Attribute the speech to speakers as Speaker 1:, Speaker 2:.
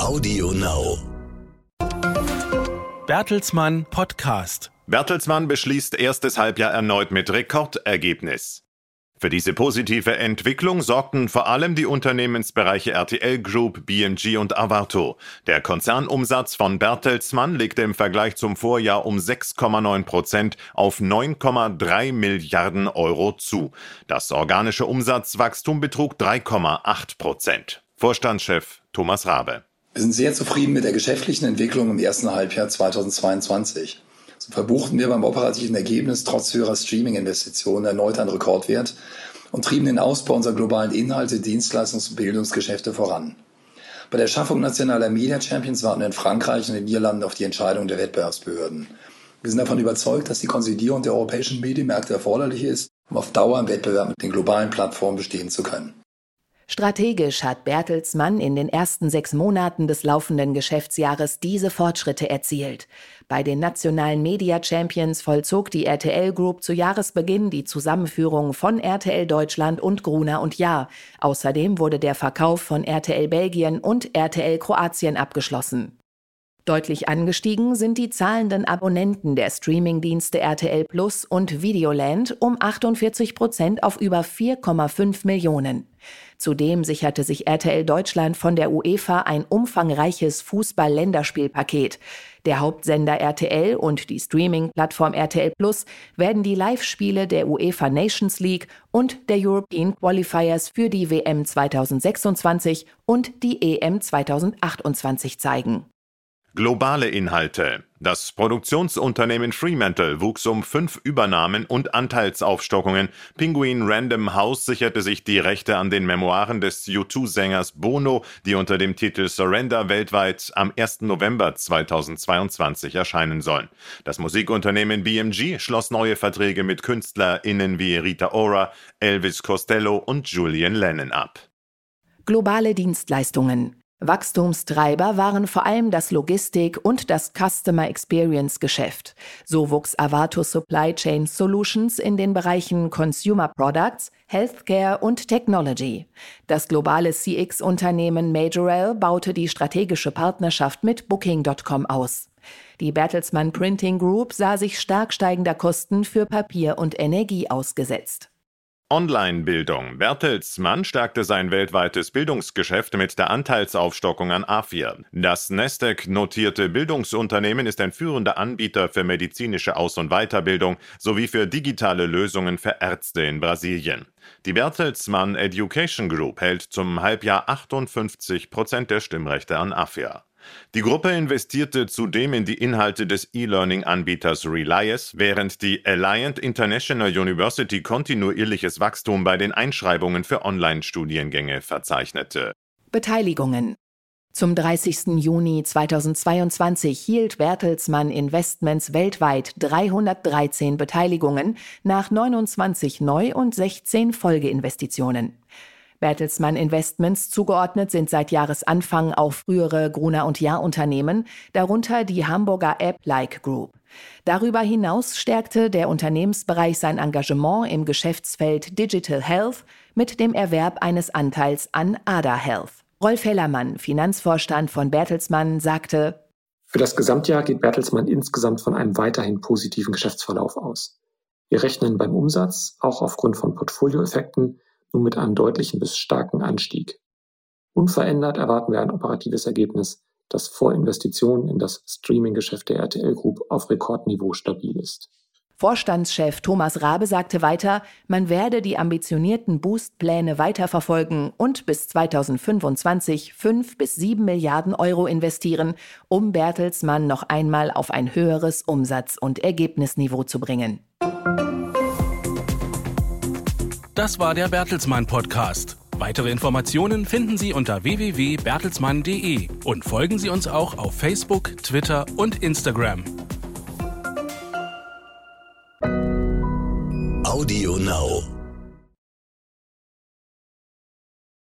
Speaker 1: Audio Now.
Speaker 2: Bertelsmann Podcast.
Speaker 3: Bertelsmann beschließt erstes Halbjahr erneut mit Rekordergebnis. Für diese positive Entwicklung sorgten vor allem die Unternehmensbereiche RTL Group, BMG und Avato. Der Konzernumsatz von Bertelsmann legte im Vergleich zum Vorjahr um 6,9 Prozent auf 9,3 Milliarden Euro zu. Das organische Umsatzwachstum betrug 3,8 Prozent. Vorstandschef Thomas Rabe.
Speaker 4: Wir sind sehr zufrieden mit der geschäftlichen Entwicklung im ersten Halbjahr 2022. So verbuchten wir beim operativen Ergebnis trotz höherer Streaming-Investitionen erneut einen Rekordwert und trieben den Ausbau unserer globalen Inhalte, Dienstleistungs- und Bildungsgeschäfte voran. Bei der Schaffung nationaler Media Champions warten wir in Frankreich und den Niederlanden auf die Entscheidung der Wettbewerbsbehörden. Wir sind davon überzeugt, dass die Konsolidierung der europäischen Medienmärkte erforderlich ist, um auf Dauer im Wettbewerb mit den globalen Plattformen bestehen zu können.
Speaker 5: Strategisch hat Bertelsmann in den ersten sechs Monaten des laufenden Geschäftsjahres diese Fortschritte erzielt. Bei den nationalen Media Champions vollzog die RTL Group zu Jahresbeginn die Zusammenführung von RTL Deutschland und Gruner und Jahr. Außerdem wurde der Verkauf von RTL Belgien und RTL Kroatien abgeschlossen. Deutlich angestiegen sind die zahlenden Abonnenten der Streamingdienste RTL Plus und Videoland um 48 Prozent auf über 4,5 Millionen. Zudem sicherte sich RTL Deutschland von der UEFA ein umfangreiches Fußball-Länderspielpaket. Der Hauptsender RTL und die Streaming-Plattform RTL Plus werden die Live-Spiele der UEFA Nations League und der European Qualifiers für die WM 2026 und die EM 2028 zeigen.
Speaker 3: Globale Inhalte. Das Produktionsunternehmen Fremantle wuchs um fünf Übernahmen und Anteilsaufstockungen. Penguin Random House sicherte sich die Rechte an den Memoiren des U2-Sängers Bono, die unter dem Titel Surrender weltweit am 1. November 2022 erscheinen sollen. Das Musikunternehmen BMG schloss neue Verträge mit KünstlerInnen wie Rita Ora, Elvis Costello und Julian Lennon ab.
Speaker 5: Globale Dienstleistungen. Wachstumstreiber waren vor allem das Logistik- und das Customer Experience Geschäft. So wuchs Avato Supply Chain Solutions in den Bereichen Consumer Products, Healthcare und Technology. Das globale CX-Unternehmen Majorel baute die strategische Partnerschaft mit Booking.com aus. Die Bertelsmann Printing Group sah sich stark steigender Kosten für Papier und Energie ausgesetzt.
Speaker 3: Online-Bildung. Bertelsmann stärkte sein weltweites Bildungsgeschäft mit der Anteilsaufstockung an A4. Das Nasdaq-notierte Bildungsunternehmen ist ein führender Anbieter für medizinische Aus- und Weiterbildung sowie für digitale Lösungen für Ärzte in Brasilien. Die Bertelsmann Education Group hält zum Halbjahr 58 Prozent der Stimmrechte an AFIA. Die Gruppe investierte zudem in die Inhalte des E-Learning-Anbieters Relias, während die Alliant International University kontinuierliches Wachstum bei den Einschreibungen für Online-Studiengänge verzeichnete.
Speaker 5: Beteiligungen zum 30. Juni 2022 hielt Bertelsmann Investments weltweit 313 Beteiligungen nach 29 Neu- und 16 Folgeinvestitionen. Bertelsmann Investments zugeordnet sind seit Jahresanfang auch frühere Gruner und Jahr Unternehmen, darunter die Hamburger App-like Group. Darüber hinaus stärkte der Unternehmensbereich sein Engagement im Geschäftsfeld Digital Health mit dem Erwerb eines Anteils an Ada Health. Rolf Hellermann, Finanzvorstand von Bertelsmann, sagte,
Speaker 6: Für das Gesamtjahr geht Bertelsmann insgesamt von einem weiterhin positiven Geschäftsverlauf aus. Wir rechnen beim Umsatz, auch aufgrund von Portfolioeffekten, nur mit einem deutlichen bis starken Anstieg. Unverändert erwarten wir ein operatives Ergebnis, das vor Investitionen in das Streaming-Geschäft der RTL Group auf Rekordniveau stabil ist.
Speaker 5: Vorstandschef Thomas Rabe sagte weiter, man werde die ambitionierten Boost-Pläne weiterverfolgen und bis 2025 fünf bis sieben Milliarden Euro investieren, um Bertelsmann noch einmal auf ein höheres Umsatz- und Ergebnisniveau zu bringen.
Speaker 2: Das war der Bertelsmann Podcast. Weitere Informationen finden Sie unter www.bertelsmann.de und folgen Sie uns auch auf Facebook, Twitter und Instagram.
Speaker 1: Audio Now.